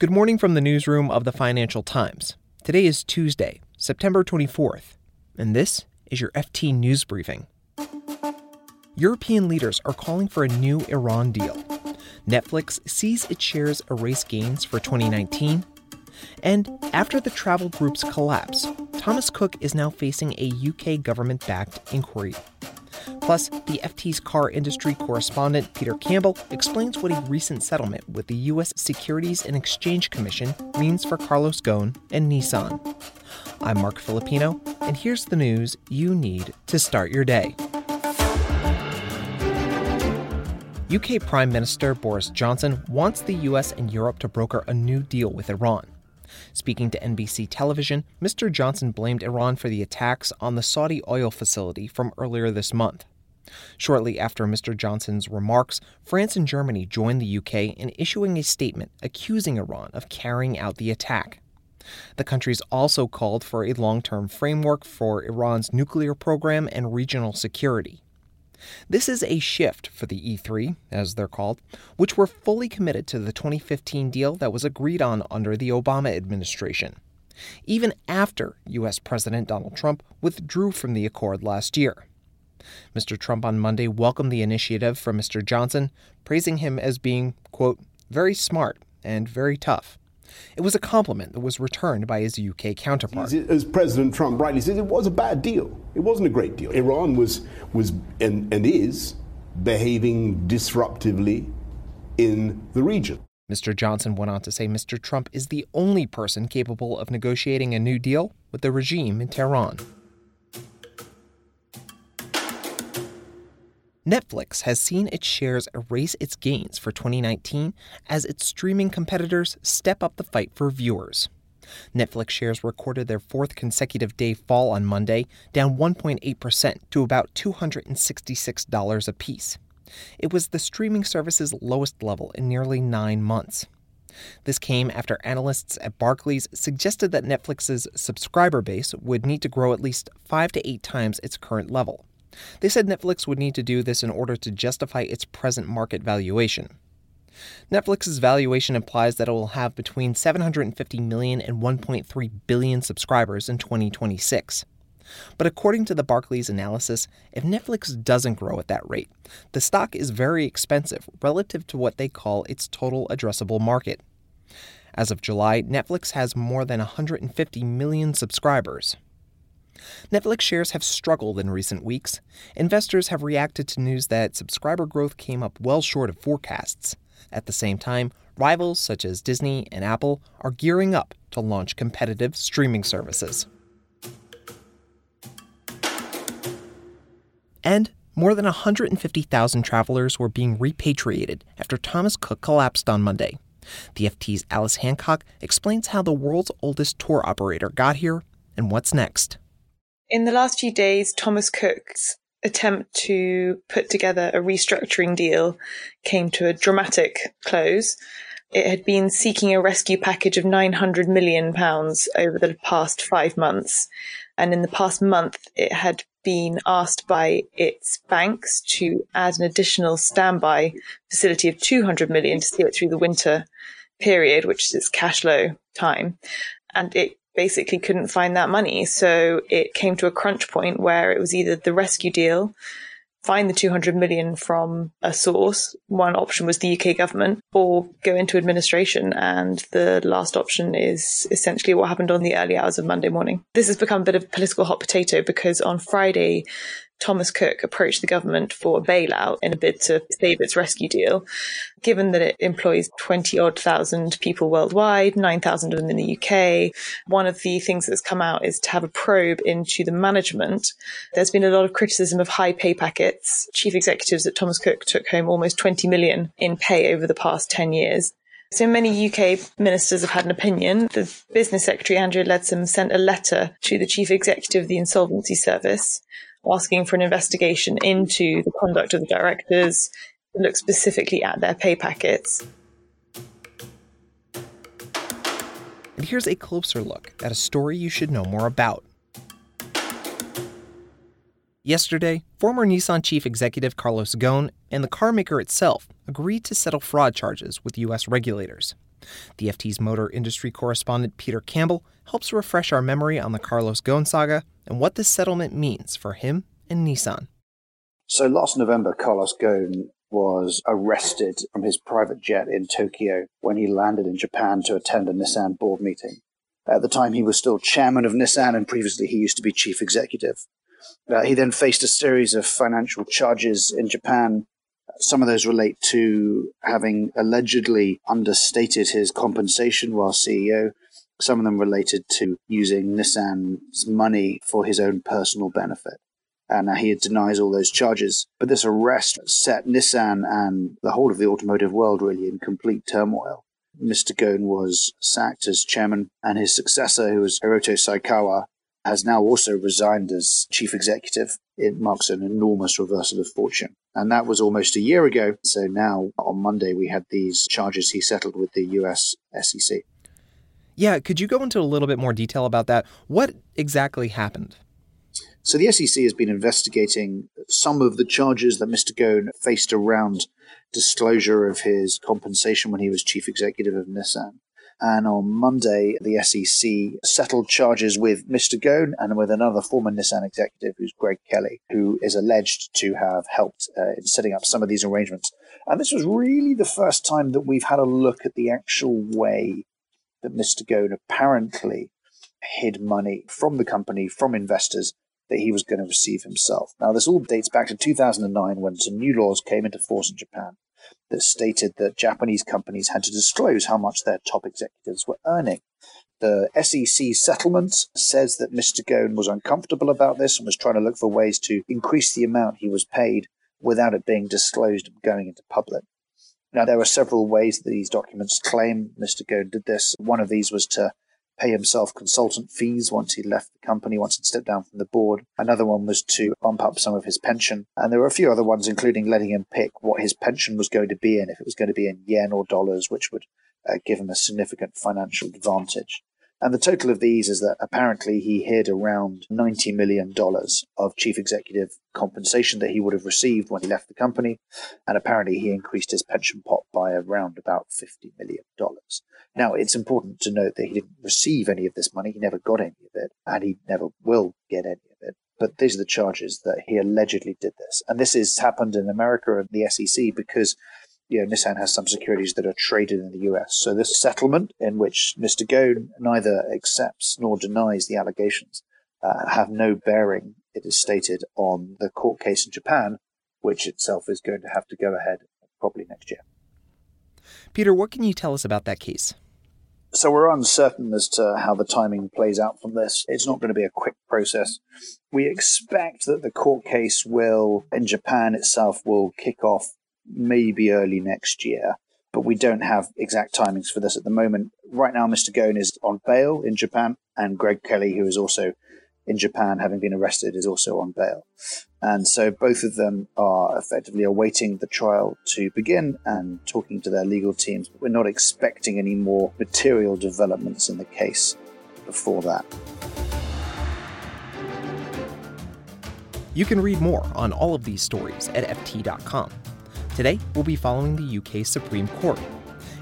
Good morning from the newsroom of the Financial Times. Today is Tuesday, September 24th, and this is your FT News Briefing. European leaders are calling for a new Iran deal. Netflix sees its shares erase gains for 2019. And after the travel group's collapse, Thomas Cook is now facing a UK government backed inquiry. Plus, the FT's car industry correspondent Peter Campbell explains what a recent settlement with the U.S. Securities and Exchange Commission means for Carlos Ghosn and Nissan. I'm Marc Filippino, and here's the news you need to start your day. UK Prime Minister Boris Johnson wants the US and Europe to broker a new deal with Iran. Speaking to NBC television, Mr. Johnson blamed Iran for the attacks on the Saudi oil facility from earlier this month. Shortly after Mr. Johnson's remarks, France and Germany joined the UK in issuing a statement accusing Iran of carrying out the attack. The countries also called for a long term framework for Iran's nuclear program and regional security. This is a shift for the E3, as they're called, which were fully committed to the 2015 deal that was agreed on under the Obama administration, even after U.S. President Donald Trump withdrew from the accord last year. Mr. Trump on Monday welcomed the initiative from Mr. Johnson, praising him as being, quote, very smart and very tough. It was a compliment that was returned by his UK counterpart. As President Trump rightly says, it was a bad deal. It wasn't a great deal. Iran was, was and, and is behaving disruptively in the region. Mr. Johnson went on to say Mr. Trump is the only person capable of negotiating a new deal with the regime in Tehran. Netflix has seen its shares erase its gains for 2019 as its streaming competitors step up the fight for viewers. Netflix shares recorded their fourth consecutive day fall on Monday, down 1.8% to about $266 apiece. It was the streaming service's lowest level in nearly nine months. This came after analysts at Barclays suggested that Netflix's subscriber base would need to grow at least five to eight times its current level. They said Netflix would need to do this in order to justify its present market valuation. Netflix's valuation implies that it will have between 750 million and 1.3 billion subscribers in 2026. But according to the Barclays analysis, if Netflix doesn't grow at that rate, the stock is very expensive relative to what they call its total addressable market. As of July, Netflix has more than 150 million subscribers. Netflix shares have struggled in recent weeks. Investors have reacted to news that subscriber growth came up well short of forecasts. At the same time, rivals such as Disney and Apple are gearing up to launch competitive streaming services. And more than 150,000 travelers were being repatriated after Thomas Cook collapsed on Monday. The FT's Alice Hancock explains how the world's oldest tour operator got here and what's next. In the last few days, Thomas Cook's attempt to put together a restructuring deal came to a dramatic close. It had been seeking a rescue package of 900 million pounds over the past five months. And in the past month, it had been asked by its banks to add an additional standby facility of 200 million to see it through the winter period, which is its cash flow time. And it basically couldn't find that money. So it came to a crunch point where it was either the rescue deal, find the 200 million from a source. One option was the UK government or go into administration. And the last option is essentially what happened on the early hours of Monday morning. This has become a bit of a political hot potato because on Friday, Thomas Cook approached the government for a bailout in a bid to save its rescue deal. Given that it employs 20 odd thousand people worldwide, 9,000 of them in the UK, one of the things that's come out is to have a probe into the management. There's been a lot of criticism of high pay packets. Chief executives at Thomas Cook took home almost 20 million in pay over the past 10 years. So many UK ministers have had an opinion. The Business Secretary, Andrea Leadsom, sent a letter to the Chief Executive of the Insolvency Service asking for an investigation into the conduct of the directors, to look specifically at their pay packets. And here's a closer look at a story you should know more about. Yesterday, former Nissan chief executive Carlos Ghosn and the carmaker itself agreed to settle fraud charges with U.S. regulators. The FT's motor industry correspondent Peter Campbell helps refresh our memory on the Carlos Ghosn saga and what this settlement means for him and Nissan. So last November, Carlos Ghosn was arrested from his private jet in Tokyo when he landed in Japan to attend a Nissan board meeting. At the time, he was still chairman of Nissan, and previously he used to be chief executive. Uh, he then faced a series of financial charges in Japan. Some of those relate to having allegedly understated his compensation while CEO. Some of them related to using Nissan's money for his own personal benefit. And he denies all those charges. But this arrest set Nissan and the whole of the automotive world really in complete turmoil. Mr. Ghosn was sacked as chairman, and his successor, who was Hiroto Saikawa, has now also resigned as chief executive. It marks an enormous reversal of fortune. And that was almost a year ago. So now on Monday, we had these charges he settled with the US SEC. Yeah, could you go into a little bit more detail about that? What exactly happened? So the SEC has been investigating some of the charges that Mr. Ghosn faced around disclosure of his compensation when he was chief executive of Nissan. And on Monday, the SEC settled charges with Mr. Ghosn and with another former Nissan executive, who's Greg Kelly, who is alleged to have helped uh, in setting up some of these arrangements. And this was really the first time that we've had a look at the actual way that Mr. Ghosn apparently hid money from the company, from investors, that he was going to receive himself. Now, this all dates back to 2009 when some new laws came into force in Japan that stated that Japanese companies had to disclose how much their top executives were earning. The SEC settlement says that Mr. Ghosn was uncomfortable about this and was trying to look for ways to increase the amount he was paid without it being disclosed and going into public. Now, there are several ways that these documents claim Mr. Ghosn did this. One of these was to pay himself consultant fees once he left the company, once he'd stepped down from the board. Another one was to bump up some of his pension. And there were a few other ones, including letting him pick what his pension was going to be in, if it was going to be in yen or dollars, which would uh, give him a significant financial advantage. And the total of these is that apparently he hid around $90 million of chief executive compensation that he would have received when he left the company. And apparently he increased his pension pot by around about $50 million. Now, it's important to note that he didn't receive any of this money. He never got any of it, and he never will get any of it. But these are the charges that he allegedly did this. And this has happened in America and the SEC because you know, Nissan has some securities that are traded in the US. So this settlement, in which Mr. Ghosn neither accepts nor denies the allegations, uh, have no bearing, it is stated, on the court case in Japan, which itself is going to have to go ahead probably next year. Peter, what can you tell us about that case? So we're uncertain as to how the timing plays out from this. It's not going to be a quick process. We expect that the court case will, in Japan itself, will kick off maybe early next year, but we don't have exact timings for this at the moment. Right now, Mr. Ghosn is on bail in Japan, and Greg Kelly, who is also in Japan, having been arrested, is also on bail. And so both of them are effectively awaiting the trial to begin and talking to their legal teams. We're not expecting any more material developments in the case before that. You can read more on all of these stories at FT.com. Today, we'll be following the UK Supreme Court.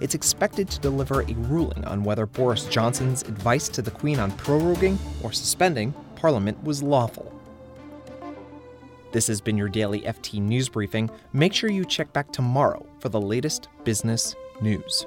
It's expected to deliver a ruling on whether Boris Johnson's advice to the Queen on proroguing or suspending Parliament was lawful. This has been your daily FT News Briefing. Make sure you check back tomorrow for the latest business news.